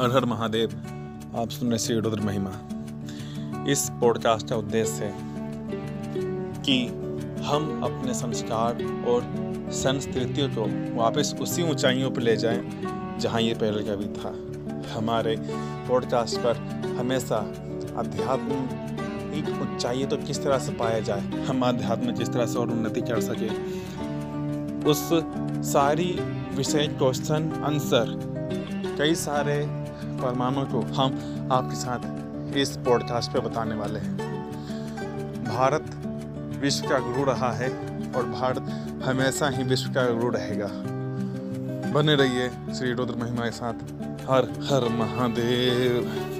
हर हर महादेव, आप सुन रहे श्री रुद्र महिमा। इस पॉडकास्ट का उद्देश्य है कि हम अपने संस्कार और संस्कृतियों को वापस उसी ऊंचाइयों पर ले जाएँ, जहाँ ये पहले कभी था। हमारे पॉडकास्ट पर हमेशा अध्यात्म एक ऊंचाई तो किस तरह से पाया जाए, हम अध्यात्म में किस तरह से और उन्नति कर सके, उस सारी विषय क्वेश्चन आंसर कई सारे परमाणु को हम आपके साथ इस पॉडकास्ट पे बताने वाले हैं। भारत विश्व का गुरु रहा है और भारत हमेशा ही विश्व का गुरु रहेगा। बने रहिए श्री रुद्र महिमा के साथ। हर हर महादेव।